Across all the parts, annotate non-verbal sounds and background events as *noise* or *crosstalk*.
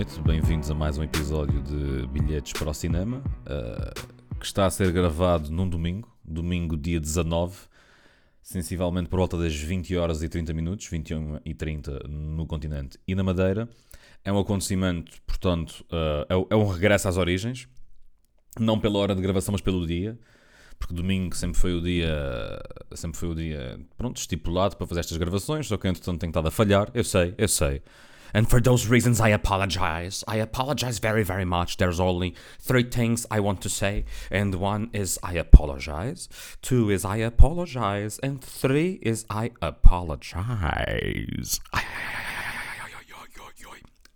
Noite, bem-vindos a mais um episódio de Bilhetes para o Cinema, uh, que está a ser gravado num domingo, domingo dia 19, sensivelmente por volta das 20 horas e 30 minutos, 21 e 30 no continente e na Madeira. É um acontecimento, portanto, uh, é um regresso às origens, não pela hora de gravação, mas pelo dia porque domingo sempre foi o dia sempre foi o dia pronto estipulado para fazer estas gravações só que entretanto tenho estado a falhar eu sei eu sei And for those reasons, I apologize. I apologize very, very much. There's only three things I want to say. And one is I apologize. Two is I apologize. And three is I apologize.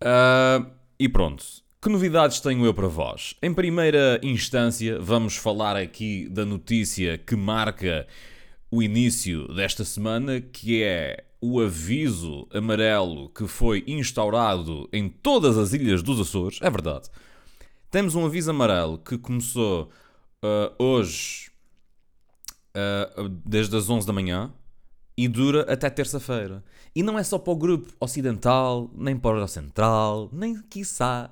Uh, e pronto. Que novidades tenho eu para vós? Em primeira instância, vamos falar aqui da notícia que marca o início desta semana, que é o aviso amarelo que foi instaurado em todas as ilhas dos Açores. É verdade. Temos um aviso amarelo que começou uh, hoje, uh, desde as 11 da manhã, e dura até terça-feira. E não é só para o grupo ocidental, nem para o central, nem, quiçá,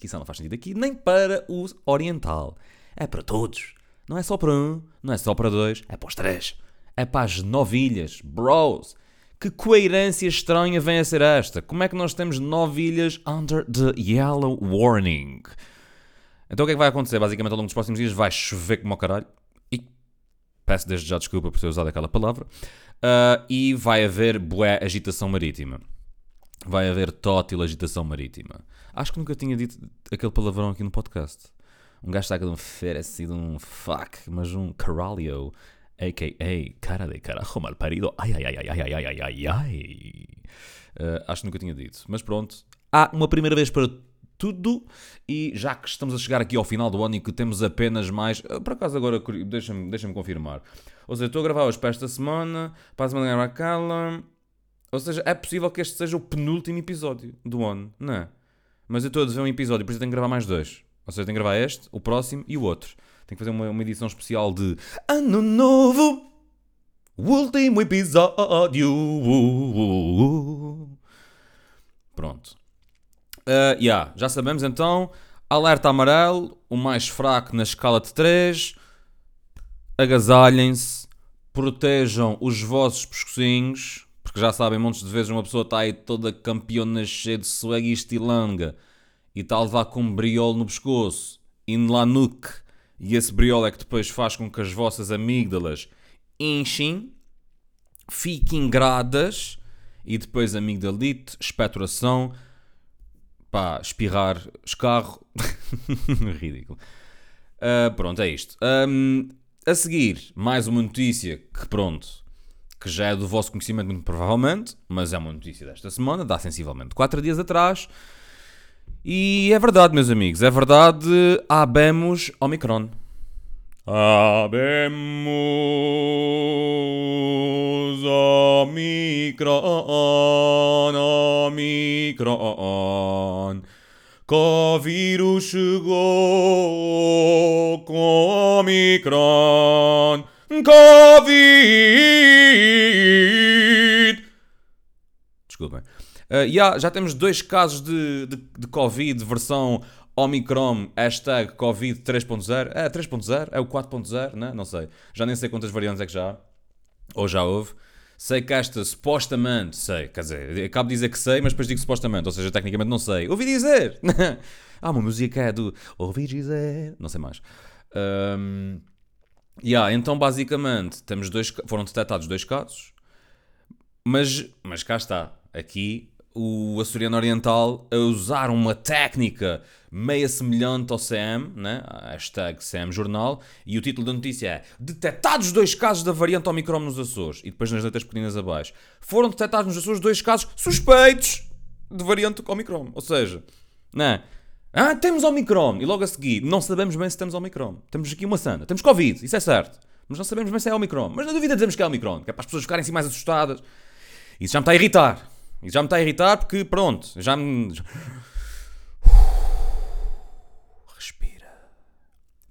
quiçá não faz sentido aqui, nem para o oriental. É para todos. Não é só para um, não é só para dois, é para os três. É para as novilhas, bros. Que coerência estranha vem a ser esta? Como é que nós temos nove ilhas under the yellow warning? Então o que é que vai acontecer? Basicamente ao longo dos próximos dias vai chover como ao caralho. E peço desde já desculpa por ter usado aquela palavra. Uh, e vai haver bué agitação marítima. Vai haver tótil agitação marítima. Acho que nunca tinha dito aquele palavrão aqui no podcast. Um gajo está de um fer, assim, de um fuck, mas um caralho a.k.a. cara de carajo mal parido. Ai, ai, ai, ai, ai, ai, ai, ai, ai. Uh, acho que nunca tinha dito. Mas pronto, há uma primeira vez para tudo e já que estamos a chegar aqui ao final do ano e que temos apenas mais... Uh, por acaso agora, deixa-me deixa confirmar. Ou seja, estou a gravar hoje para esta semana, para a semana gravar aquela... Ou seja, é possível que este seja o penúltimo episódio do ano, não é? Mas eu estou a dizer um episódio, por isso eu tenho que gravar mais dois. Ou seja, tenho que gravar este, o próximo e o outro. Tenho que fazer uma, uma edição especial de Ano Novo, último episódio. Pronto. Uh, yeah, já sabemos então. Alerta amarelo, o mais fraco na escala de 3. Agasalhem-se, protejam os vossos pescocinhos, porque já sabem, montes de vezes uma pessoa está aí toda campeona, cheia de swag e estilanga, e está a levar com um briolo no pescoço, indo lá nuke e esse briol é que depois faz com que as vossas amígdalas enchem, fiquem gradas e depois amigdalite, expectoração, pá, espirrar, escarro. *laughs* Ridículo. Uh, pronto, é isto. Um, a seguir, mais uma notícia que, pronto, que já é do vosso conhecimento, muito provavelmente, mas é uma notícia desta semana, dá sensivelmente 4 dias atrás. E é verdade, meus amigos, é verdade, habemos Omicron. Habemos Omicron, Omicron. Covid chegou com Omicron. Covid. Desculpem. Uh, yeah, já temos dois casos de, de, de Covid, versão Omicron, hashtag Covid 3.0. É 3.0? É o 4.0? Né? Não sei. Já nem sei quantas variantes é que já há. Ou já houve. Sei que esta supostamente, sei, quer dizer, acabo de dizer que sei, mas depois digo supostamente, ou seja, tecnicamente não sei. Ouvi dizer! *laughs* ah, uma música é do Ouvi dizer. Não sei mais. Um, yeah, então basicamente temos dois, foram detectados dois casos, mas, mas cá está. Aqui o açoriano oriental a usar uma técnica meia semelhante ao CM, né? hashtag CM Jornal, e o título da notícia é Detectados dois casos da variante Omicron nos Açores. E depois nas letras pequeninas abaixo. Foram detectados nos Açores dois casos suspeitos de variante Omicron. Ou seja, né? Ah, temos Omicron. E logo a seguir, não sabemos bem se temos Omicron. Temos aqui uma sana. Temos Covid, isso é certo. Mas não sabemos bem se é Omicron. Mas na dúvida dizemos que é Omicron, que é para as pessoas ficarem assim mais assustadas. Isso já me está a irritar. E já me está a irritar porque, pronto, já me. Respira.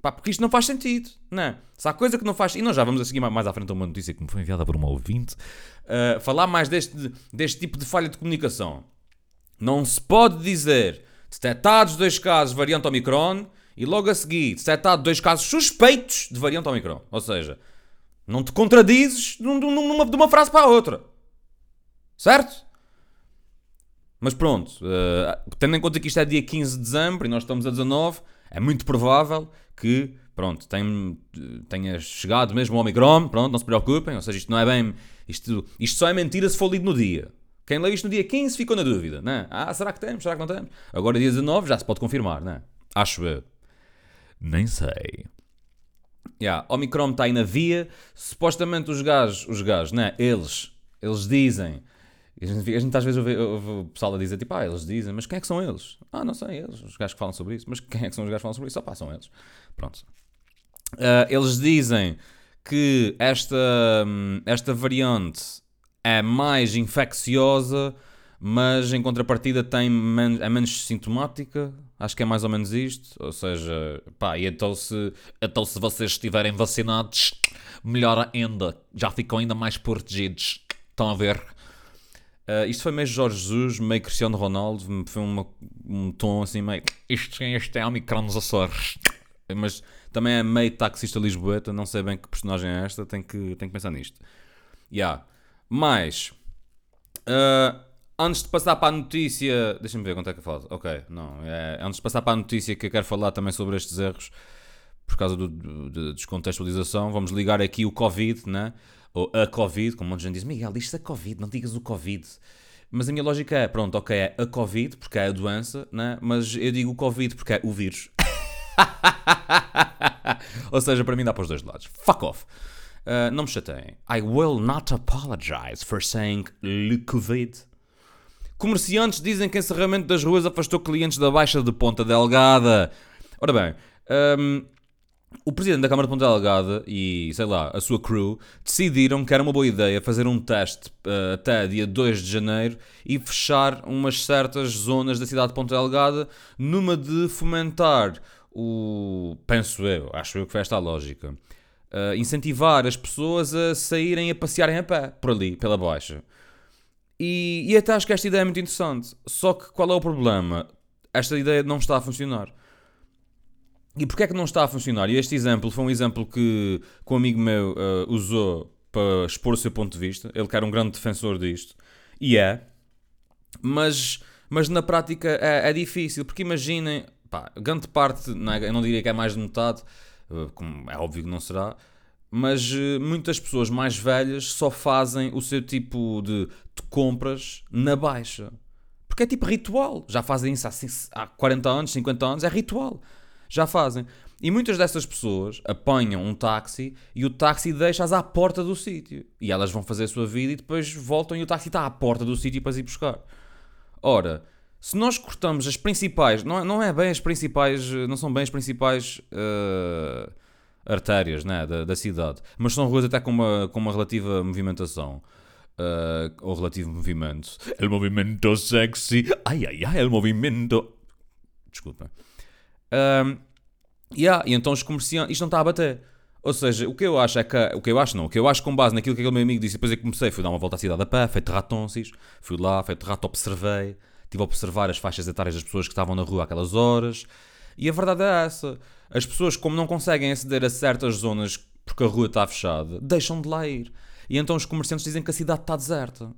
Pá, porque isto não faz sentido, não é? Se há coisa que não faz. E nós já vamos a seguir mais à frente a uma notícia que me foi enviada por uma ouvinte. Uh, falar mais deste, deste tipo de falha de comunicação. Não se pode dizer detectados dois casos variante Omicron e logo a seguir detectado dois casos suspeitos de variante Omicron. Ou seja, não te contradizes de uma, de uma frase para a outra. Certo? Mas pronto, uh, tendo em conta que isto é dia 15 de dezembro e nós estamos a 19, é muito provável que, pronto, tenha, chegado mesmo o Omicron, pronto, não se preocupem, ou seja, isto não é bem, isto, isto só é mentira se for lido no dia. Quem leu isto no dia 15 ficou na dúvida, né? Ah, será que temos? Será que não temos? Agora dia 19 já se pode confirmar, né? Acho eu. Nem sei. Yeah, Omicron está aí na via. Supostamente os gajos, os gajos, né? Eles, eles dizem. A gente, a gente às vezes ouve, ouve o pessoal a dizer tipo, ah, eles dizem, mas quem é que são eles? Ah, não sei, eles, os gajos que falam sobre isso. Mas quem é que são os gajos que falam sobre isso? Ah, pá, são eles. Pronto. Uh, eles dizem que esta, hum, esta variante é mais infecciosa, mas em contrapartida tem men é menos sintomática. Acho que é mais ou menos isto. Ou seja, pá, e então se, então se vocês estiverem vacinados, melhor ainda. Já ficam ainda mais protegidos. Estão a ver? Uh, isto foi meio Jorge Jesus, meio Cristiano Ronaldo. Foi uma, um tom assim meio. Isto, este é Omicron nos Açores. Mas também é meio taxista lisboeta. Não sei bem que personagem é esta. Tenho que, tenho que pensar nisto. Yeah. Mas. Uh, antes de passar para a notícia. Deixa-me ver quanto é que falo. Ok, não. É, antes de passar para a notícia que eu quero falar também sobre estes erros, por causa de descontextualização, vamos ligar aqui o Covid, né? Ou a Covid, como um monte de gente diz: Miguel, diz a Covid, não digas o Covid. Mas a minha lógica é: pronto, ok, é a Covid, porque é a doença, né? Mas eu digo o Covid porque é o vírus. *laughs* Ou seja, para mim dá para os dois lados. Fuck off. Uh, não me chateiem. I will not apologize for saying le Covid. Comerciantes dizem que encerramento das ruas afastou clientes da Baixa de Ponta Delgada. Ora bem, um, o presidente da Câmara de Ponta Delgada e, sei lá, a sua crew decidiram que era uma boa ideia fazer um teste uh, até dia 2 de janeiro e fechar umas certas zonas da cidade de Ponta Delgada numa de fomentar o. Penso eu, acho eu que foi esta a lógica uh, incentivar as pessoas a saírem a passearem a pé por ali, pela baixa. E, e até acho que esta ideia é muito interessante. Só que qual é o problema? Esta ideia não está a funcionar. E porquê é que não está a funcionar? E este exemplo foi um exemplo que, que um amigo meu uh, usou para expor o seu ponto de vista. Ele que era um grande defensor disto. E é. Mas, mas na prática é, é difícil. Porque imaginem, pá, grande parte, não é, eu não diria que é mais de metade, eh, como é óbvio que não será, mas eh, muitas pessoas mais velhas só fazem o seu tipo de, de compras na baixa. Porque é tipo ritual. Já fazem isso há, há 40 anos, 50 anos, é ritual. Já fazem. E muitas dessas pessoas apanham um táxi e o táxi deixa-as à porta do sítio. E elas vão fazer a sua vida e depois voltam e o táxi está à porta do sítio para ir buscar. Ora, se nós cortamos as principais, não é, não é bem as principais, não são bem as principais uh, artérias né, da, da, cidade, mas são ruas até com uma, com uma relativa movimentação. Uh, ou relativo movimento. El movimento sexy. Ai, ai, ai, el movimento. Desculpa. Yeah, e então os comerciantes. Isto não está a bater. Ou seja, o que eu acho é que. O que eu acho não. O que eu acho com base naquilo que aquele meu amigo disse. Depois eu comecei, fui dar uma volta à cidade a pé, feito ratonsis. Fui lá, feito rato, observei estive a observar as faixas etárias das pessoas que estavam na rua aquelas horas. E a verdade é essa. As pessoas, como não conseguem aceder a certas zonas porque a rua está fechada, deixam de lá ir. E então os comerciantes dizem que a cidade está deserta.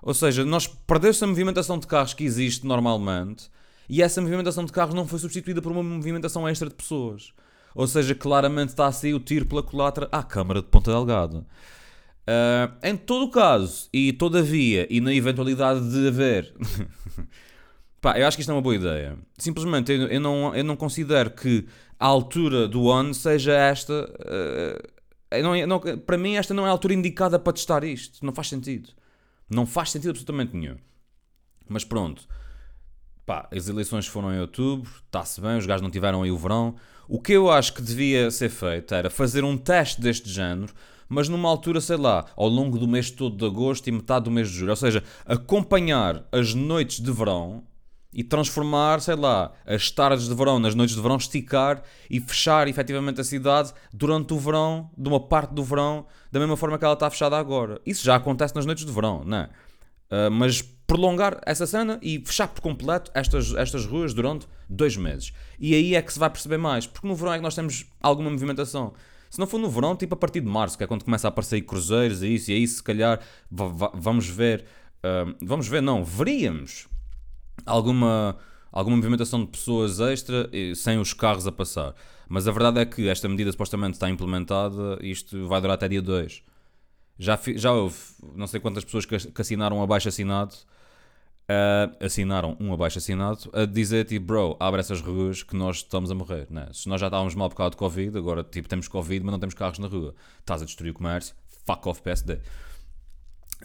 Ou seja, nós perdeu-se a movimentação de carros que existe normalmente e essa movimentação de carros não foi substituída por uma movimentação extra de pessoas. Ou seja, claramente está a sair o tiro pela culatra à Câmara de Ponta Delgada. Uh, em todo o caso, e todavia, e na eventualidade de haver. *laughs* Pá, eu acho que isto é uma boa ideia. Simplesmente eu, eu, não, eu não considero que a altura do ano seja esta. Uh, não, não, para mim, esta não é a altura indicada para testar isto. Não faz sentido. Não faz sentido absolutamente nenhum. Mas pronto. Pá, as eleições foram em outubro, está-se bem, os gajos não tiveram aí o verão. O que eu acho que devia ser feito era fazer um teste deste género mas numa altura, sei lá, ao longo do mês todo de agosto e metade do mês de julho. Ou seja, acompanhar as noites de verão e transformar, sei lá, as tardes de verão nas noites de verão, esticar e fechar efetivamente a cidade durante o verão, de uma parte do verão, da mesma forma que ela está fechada agora. Isso já acontece nas noites de verão, não é? Uh, mas prolongar essa cena e fechar por completo estas, estas ruas durante dois meses. E aí é que se vai perceber mais, porque no verão é que nós temos alguma movimentação. Se não for no verão, tipo a partir de março, que é quando começa a aparecer cruzeiros e isso, e aí se calhar vamos ver, uh, vamos ver, não, veríamos alguma, alguma movimentação de pessoas extra sem os carros a passar. Mas a verdade é que esta medida supostamente está implementada e isto vai durar até dia 2. Já, já houve não sei quantas pessoas que, assinaram abaixo assinado, uh, assinaram um abaixo assinado, a dizer tipo, bro, abre essas ruas que nós estamos a morrer. Né? Se nós já estávamos mal por causa de Covid, agora tipo, temos Covid, mas não temos carros na rua. Estás a destruir o comércio, fuck off PSD. Uh,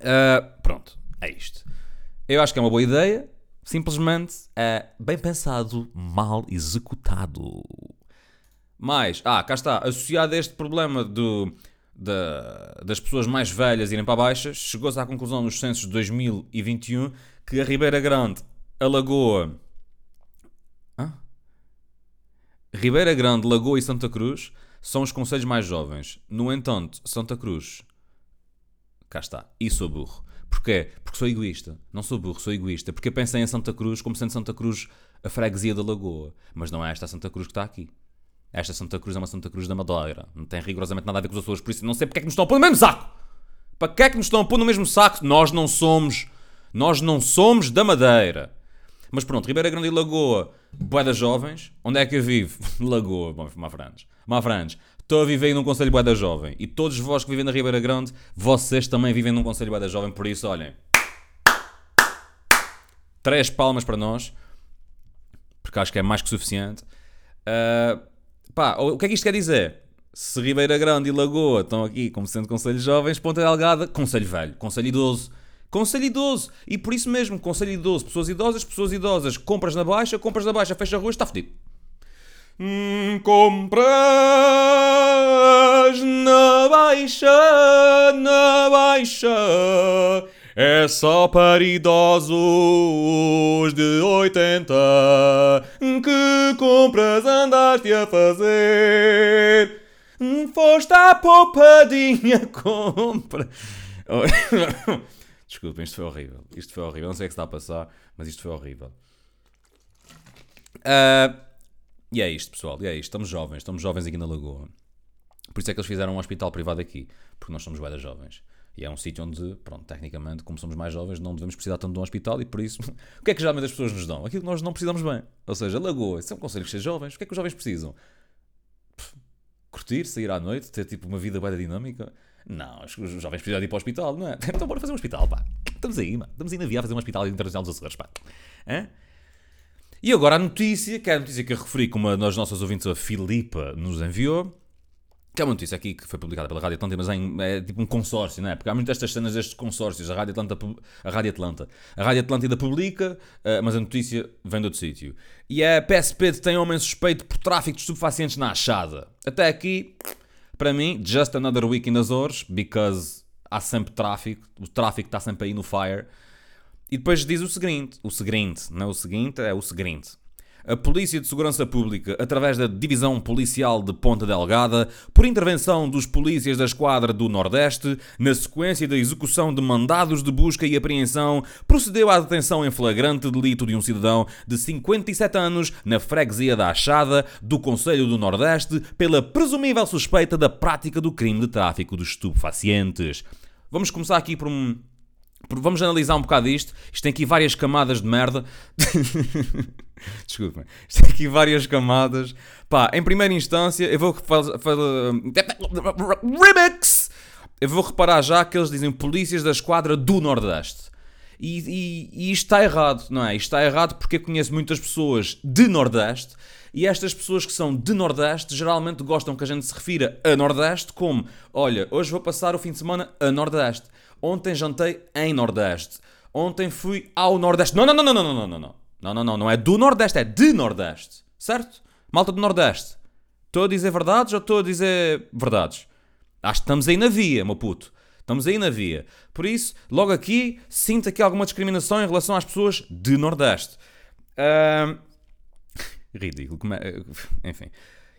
ah, pronto, é isto. Eu acho que é uma boa ideia, simplesmente é bem pensado, mal executado. Mas, ah, cá está, associado a este problema do, da, das pessoas mais velhas irem para baixas, chegou-se à conclusão nos censos de 2021 que a Ribeira Grande, a Lagoa. Hã? Ribeira Grande, Lagoa e Santa Cruz são os conselhos mais jovens. No entanto, Santa Cruz. Cá está. E sou burro. Porquê? Porque sou egoísta. Não sou burro, sou egoísta. Porque eu pensei em Santa Cruz como sendo Santa Cruz a freguesia da Lagoa. Mas não é esta Santa Cruz que está aqui. Esta Santa Cruz é uma Santa Cruz da Madeira. Não tem rigorosamente nada a ver com os Açores. Por isso não sei porque é que nos estão a pôr no mesmo saco. Para que é que nos estão a pôr no mesmo saco? Nós não somos. Nós não somos da Madeira. Mas pronto, Ribeira Grande e Lagoa, Boedas Jovens. Onde é que eu vivo? *laughs* Lagoa, Mafrandes. Mafrandes. Estou a viver num Conselho Boeda Jovem. E todos vós que vivem na Ribeira Grande, vocês também vivem num Conselho Boeda Jovem. Por isso, olhem. Três palmas para nós. Porque acho que é mais que suficiente. Uh, Pá, o que é que isto quer dizer? Se Ribeira Grande e Lagoa estão aqui como sendo conselhos jovens, Ponta Delgada, conselho velho, conselho idoso. Conselho idoso. E por isso mesmo, conselho idoso, pessoas idosas, pessoas idosas, compras na baixa, compras na baixa, fecha a rua, está fedido. Hum, compras na baixa, na baixa é só para idosos de 80 que compras andaste a fazer. Foste à poupadinha *laughs* compra. Desculpem, isto foi horrível. Isto foi horrível. Não sei o que está a passar, mas isto foi horrível. Uh, e é isto, pessoal. E é isto. Estamos jovens. Estamos jovens aqui na Lagoa. Por isso é que eles fizeram um hospital privado aqui. Porque nós somos bué jovens. E é um sítio onde, pronto, tecnicamente, como somos mais jovens, não devemos precisar tanto de um hospital e por isso, *laughs* o que é que geralmente as pessoas nos dão? Aquilo que nós não precisamos bem. Ou seja, Lagoa, isso é um conselho que ser jovens. O que é que os jovens precisam? Pff, curtir, sair à noite, ter tipo uma vida bem dinâmica? Não, os, os jovens precisam ir para o hospital, não é? *laughs* Então bora fazer um hospital, pá. Estamos aí, mano. Estamos aí na via a fazer um hospital internacional dos Açores, pá. Hã? E agora a notícia, que é a notícia que eu referi, como uma das nossas ouvintes, a Filipa, nos enviou que é uma notícia aqui que foi publicada pela Rádio Atlanta, mas é, é, tipo um consórcio, não é? Porque há muitas estas cenas destes consórcios, a Rádio Atlanta, a Rádio Atlanta, a Rádio Atlântida publica, uh, mas a notícia vem de outro sítio. E a PSP tem homem suspeito por tráfico de estupefacientes na Achada. Até aqui, para mim, just another week in Azores, because há sempre tráfico, o tráfico está sempre aí no fire. E depois diz o seguinte, o seguinte, não é o seguinte, é o seguinte a Polícia de Segurança Pública, através da Divisão Policial de Ponta Delgada, por intervenção dos polícias da Esquadra do Nordeste, na sequência da execução de mandados de busca e apreensão, procedeu à detenção em flagrante delito de um cidadão de 57 anos na freguesia da Achada, do Conselho do Nordeste, pela presumível suspeita da prática do crime de tráfico de estupefacientes. Vamos começar aqui por um Vamos analisar um bocado isto. Isto tem aqui várias camadas de merda. *laughs* *laughs* Desculpem. Isto aqui várias camadas. Pá, em primeira instância, eu vou fazer. Remix! Eu vou reparar já que eles dizem polícias da esquadra do Nordeste. E, e, e isto está errado, não é? Isto está errado porque eu conheço muitas pessoas de Nordeste e estas pessoas que são de Nordeste geralmente gostam que a gente se refira a Nordeste como: olha, hoje vou passar o fim de semana a Nordeste. Ontem jantei em Nordeste. Ontem fui ao Nordeste. Não, não, não, não, não, não, não, não. Não, não, não. Não é do Nordeste, é de Nordeste. Certo? Malta do Nordeste. Estou a dizer verdades ou estou a dizer verdades? Acho que estamos aí na via, meu puto. Estamos aí na via. Por isso, logo aqui, sinto aqui alguma discriminação em relação às pessoas de Nordeste. Uh... *laughs* Ridículo. *laughs* Enfim.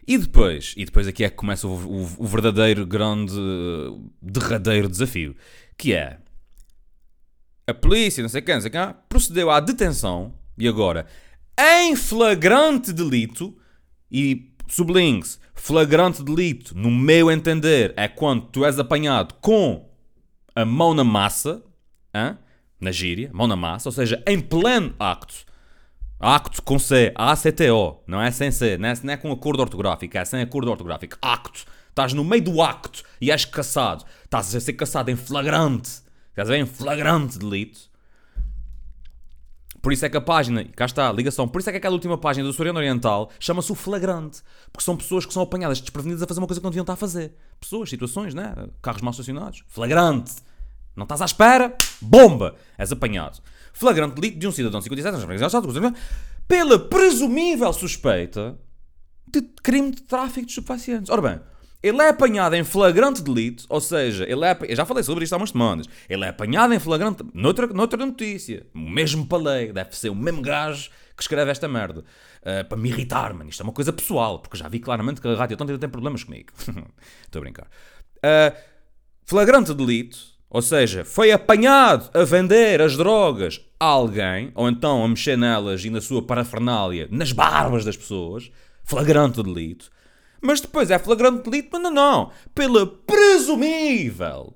E depois, e depois aqui é que começa o, o, o verdadeiro, grande, derradeiro desafio que é. a polícia, não sei quem, não sei quem, procedeu à detenção, e agora, em flagrante delito, e sublinhe-se, flagrante delito, no meu entender, é quando tu és apanhado com a mão na massa, hein? na gíria, mão na massa, ou seja, em pleno acto. Acto com C, A-C-T-O, não é sem C, não é, não é com acordo ortográfico, é sem acordo ortográfico. Acto. Estás no meio do acto e és caçado. Estás a ser caçado em flagrante. Estás a ver? Em flagrante delito. Por isso é que a página, cá está, a ligação, por isso é que aquela última página do Soriano Oriental chama-se o flagrante. Porque são pessoas que são apanhadas desprevenidas a fazer uma coisa que não deviam estar a fazer. Pessoas, situações, né? Carros mal estacionados. Flagrante. Não estás à espera, bomba! És apanhado. Flagrante delito de um cidadão de 57 anos pela presumível suspeita de crime de tráfico de estupefacientes. Ora bem, ele é apanhado em flagrante delito, ou seja, ele é, eu já falei sobre isto há umas semanas, ele é apanhado em flagrante, noutra, noutra notícia, o mesmo palei, deve ser o mesmo gajo que escreve esta merda. Uh, para me irritar, mano. Isto é uma coisa pessoal, porque já vi claramente que a Rádio Tonta tem problemas comigo. *laughs* Estou a brincar. Uh, flagrante delito, ou seja, foi apanhado a vender as drogas a alguém, ou então a mexer nelas e na sua parafernália, nas barbas das pessoas, flagrante delito. Mas depois é flagrante delito, mas não, não, pela presumível,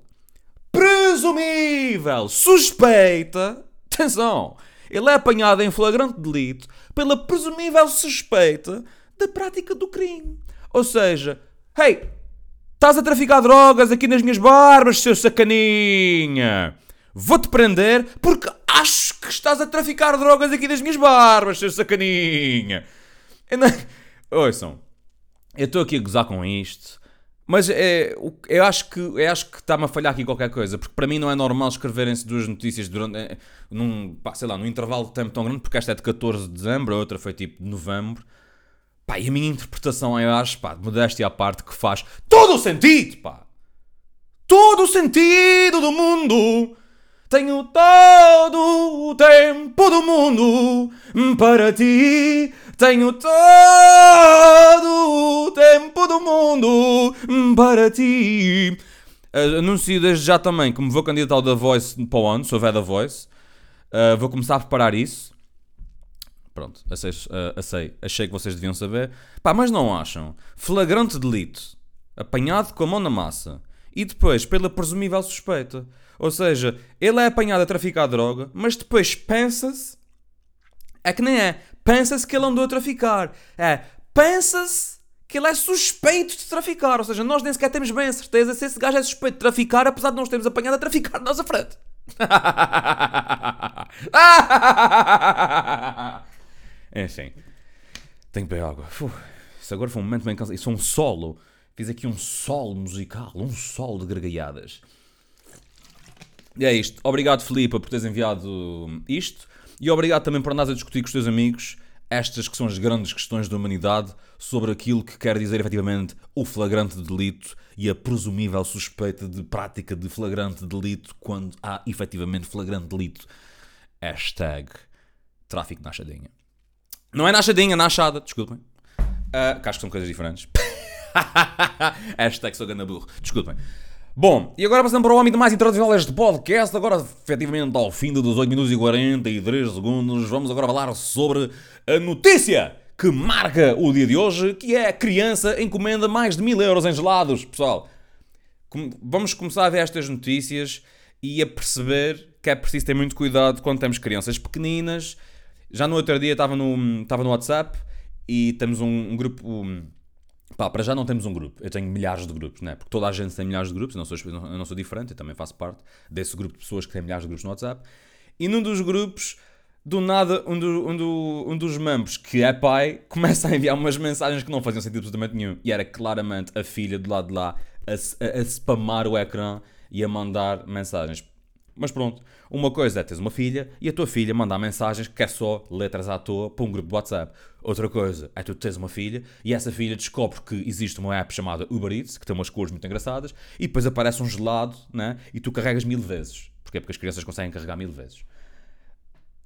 presumível suspeita, *laughs* atenção, ele é apanhado em flagrante delito pela presumível suspeita da prática do crime. Ou seja, hey, Estás a traficar drogas aqui nas minhas barbas, seu sacaninha. Vou-te prender porque acho que estás a traficar drogas aqui nas minhas barbas, seu sacaninha. Não... *laughs* Ouçam, eu estou aqui a gozar com isto, mas é, eu acho que eu acho que está-me a falhar aqui qualquer coisa, porque para mim não é normal escreverem-se duas notícias durante, é, num, pá, sei lá, num intervalo de tempo tão grande, porque esta é de 14 de dezembro, a outra foi tipo de novembro. Pá, e a minha interpretação, eu acho, pá, de modéstia à parte, que faz todo o sentido, pá. Todo o sentido do mundo. Tenho todo o tempo do mundo para ti. Tenho todo o tempo do mundo para ti. Uh, anuncio desde já também que me vou candidatar ao The Voice para o ano, se houver The Voice. Uh, vou começar a preparar isso. Pronto, achei, achei, achei que vocês deviam saber. Pá, mas não acham? Flagrante delito. Apanhado com a mão na massa. E depois, pela presumível suspeita. Ou seja, ele é apanhado a traficar droga, mas depois pensa-se. É que nem é. Pensa-se que ele andou a traficar. É. Pensa-se que ele é suspeito de traficar. Ou seja, nós nem sequer temos bem a certeza se esse gajo é suspeito de traficar, apesar de nós termos apanhado a traficar na nossa frente. Enfim. *laughs* Tenho que beber água. Isso agora foi um momento bem cansado. Isso é um solo. Fiz aqui um solo musical. Um solo de gargalhadas. E é isto. Obrigado, Filipe, por teres enviado isto. E obrigado também por andares a discutir com os teus amigos estas que são as grandes questões da humanidade sobre aquilo que quer dizer efetivamente o flagrante delito e a presumível suspeita de prática de flagrante delito quando há efetivamente flagrante delito. Hashtag tráfico na chadinha. Não é na achadinha, na achada, desculpem. Uh, acho que são coisas diferentes. *laughs* Hashtag sou ganda burro, desculpem. Bom, e agora passando para o de mais introdução deste podcast, agora efetivamente ao fim de 18 minutos e 43 segundos, vamos agora falar sobre a notícia que marca o dia de hoje, que é a criança encomenda mais de mil euros em gelados. Pessoal, vamos começar a ver estas notícias e a perceber que é preciso ter muito cuidado quando temos crianças pequeninas já no outro dia estava no, estava no WhatsApp e temos um, um grupo. Um, pá, para já não temos um grupo. Eu tenho milhares de grupos, né? Porque toda a gente tem milhares de grupos. Eu não sou, eu não sou diferente, eu também faço parte desse grupo de pessoas que têm milhares de grupos no WhatsApp. E num dos grupos, do nada, um, do, um, do, um dos membros, que é pai, *laughs* começa a enviar umas mensagens que não faziam sentido absolutamente nenhum. E era claramente a filha do lado de lá a, a, a spamar o ecrã e a mandar mensagens. Mas pronto, uma coisa é teres uma filha e a tua filha mandar mensagens que é só letras à toa para um grupo de WhatsApp. Outra coisa é tu teres uma filha e essa filha descobre que existe uma app chamada Uber Eats, que tem umas cores muito engraçadas, e depois aparece um gelado, né? E tu carregas mil vezes. Porquê? Porque as crianças conseguem carregar mil vezes.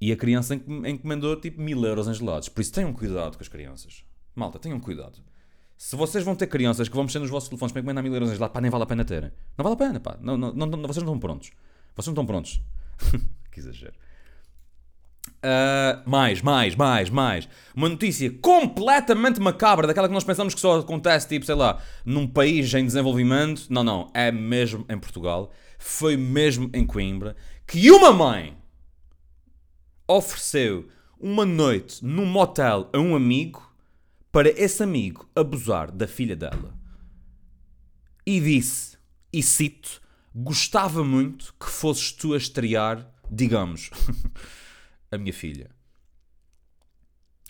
E a criança encomendou tipo mil euros em gelados. Por isso tenham cuidado com as crianças. Malta, tenham cuidado. Se vocês vão ter crianças que vão mexer nos vossos telefones para encomendar mil euros em gelado, pá, nem vale a pena terem. Não vale a pena, pá. Não, não, não, vocês não estão prontos. Vocês não estão prontos. *laughs* que exagero. Uh, mais, mais, mais, mais. Uma notícia completamente macabra, daquela que nós pensamos que só acontece, tipo, sei lá, num país em desenvolvimento. Não, não, é mesmo em Portugal. Foi mesmo em Coimbra que uma mãe ofereceu uma noite num motel a um amigo para esse amigo abusar da filha dela. E disse, e cito, gostava muito que fosses tu a estrear, digamos. *laughs* a minha filha.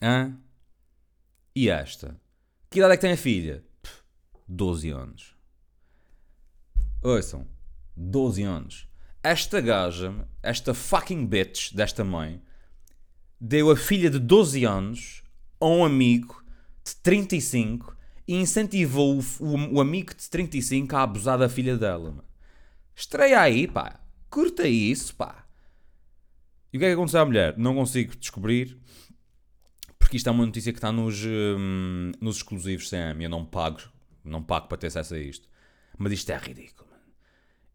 Hã? E esta? Que idade é que tem a filha? 12 anos. Ouçam, 12 anos. Esta gaja, esta fucking bitch desta mãe, deu a filha de 12 anos a um amigo de 35 e incentivou o, o, o amigo de 35 a abusar da filha dela. Estreia aí, pá. Curta isso, pá. E o que é que aconteceu à mulher? Não consigo descobrir, porque isto é uma notícia que está nos, hum, nos exclusivos CM. Eu não pago, não pago para ter acesso a isto. Mas isto é ridículo, mano.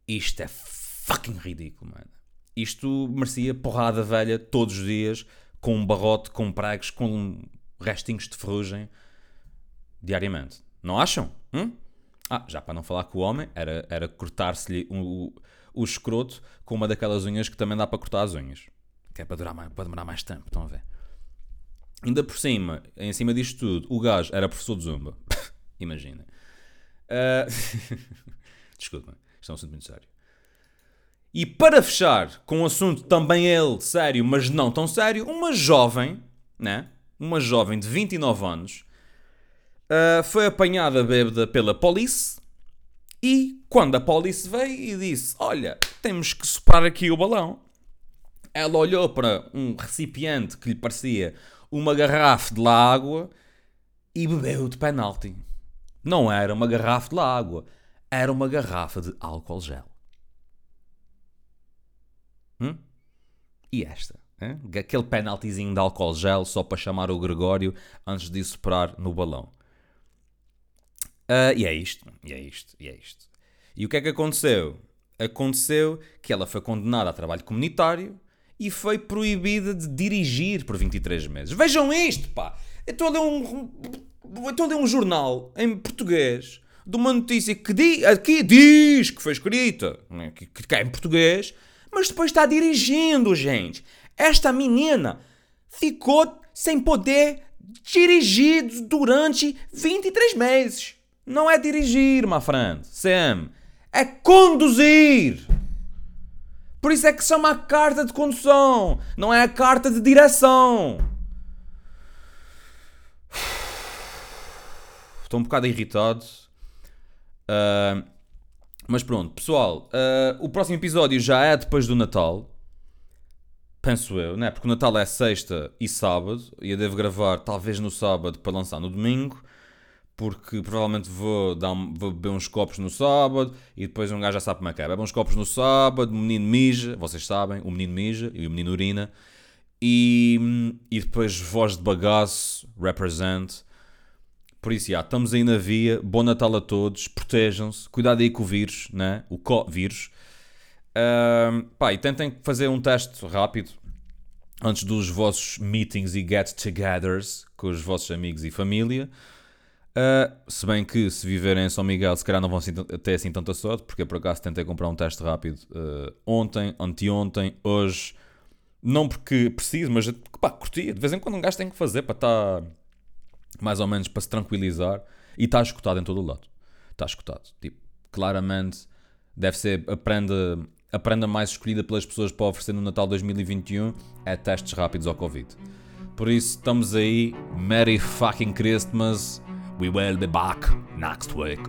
Isto é fucking ridículo, mano. Isto merecia porrada velha todos os dias, com um barrote, com pregos, com restinhos de ferrugem, diariamente. Não acham? Hum? Ah, já para não falar que o homem era, era cortar-se-lhe o, o escroto com uma daquelas unhas que também dá para cortar as unhas que é para, durar mais, para demorar mais tempo, estão a ver? Ainda por cima, em cima disto tudo, o gajo era professor de zumba. *laughs* Imagina. Uh... *laughs* Desculpa, isto é um assunto muito sério. E para fechar com um assunto também ele sério, mas não tão sério, uma jovem, né? Uma jovem de 29 anos uh, foi apanhada bêbada pela polícia e quando a polícia veio e disse: Olha, temos que soprar aqui o balão, ela olhou para um recipiente que lhe parecia uma garrafa de água e bebeu de penalti. Não era uma garrafa de água, era uma garrafa de álcool gel. Hum? E esta? Hein? Aquele penaltizinho de álcool gel só para chamar o Gregório antes de soprar no balão. Uh, e é isto, e é isto, e é isto. E o que é que aconteceu? Aconteceu que ela foi condenada a trabalho comunitário e foi proibida de dirigir por 23 meses. Vejam isto, pá! Eu estou a ler um, estou a ler um jornal em português de uma notícia que di, aqui diz que foi escrita, né, que, que é em português, mas depois está dirigindo, gente. Esta menina ficou sem poder dirigir durante 23 meses. Não é dirigir, my friend, Sam. É conduzir. Por isso é que se chama a carta de condução, não é a carta de direção. Estou um bocado irritado. Uh, mas pronto, pessoal, uh, o próximo episódio já é depois do Natal. Penso eu, né? Porque o Natal é sexta e sábado. E eu devo gravar talvez no sábado para lançar no domingo porque provavelmente vou, dar um, vou beber uns copos no sábado e depois um gajo já sabe como é que é. Bebe uns copos no sábado, o menino mija, vocês sabem, o menino mija e o menino urina. E, e depois voz de bagaço, represent. Por isso, já, estamos aí na via. Bom Natal a todos, protejam-se, cuidado aí com o vírus, né? o co-vírus. Uh, pá, e tentem fazer um teste rápido antes dos vossos meetings e get-togethers com os vossos amigos e família. Uh, se bem que se viverem em São Miguel, se calhar não vão ter assim tanta sorte, porque por acaso tentei comprar um teste rápido uh, ontem, anteontem, hoje. Não porque preciso, mas pá, curtia. De vez em quando um gajo tem que fazer para estar mais ou menos para se tranquilizar. E está escutado em todo o lado. Está escutado. Tipo, claramente deve ser a prenda, a prenda mais escolhida pelas pessoas para oferecer no Natal 2021 é testes rápidos ao Covid. Por isso estamos aí. Merry fucking Christmas. We will be back next week.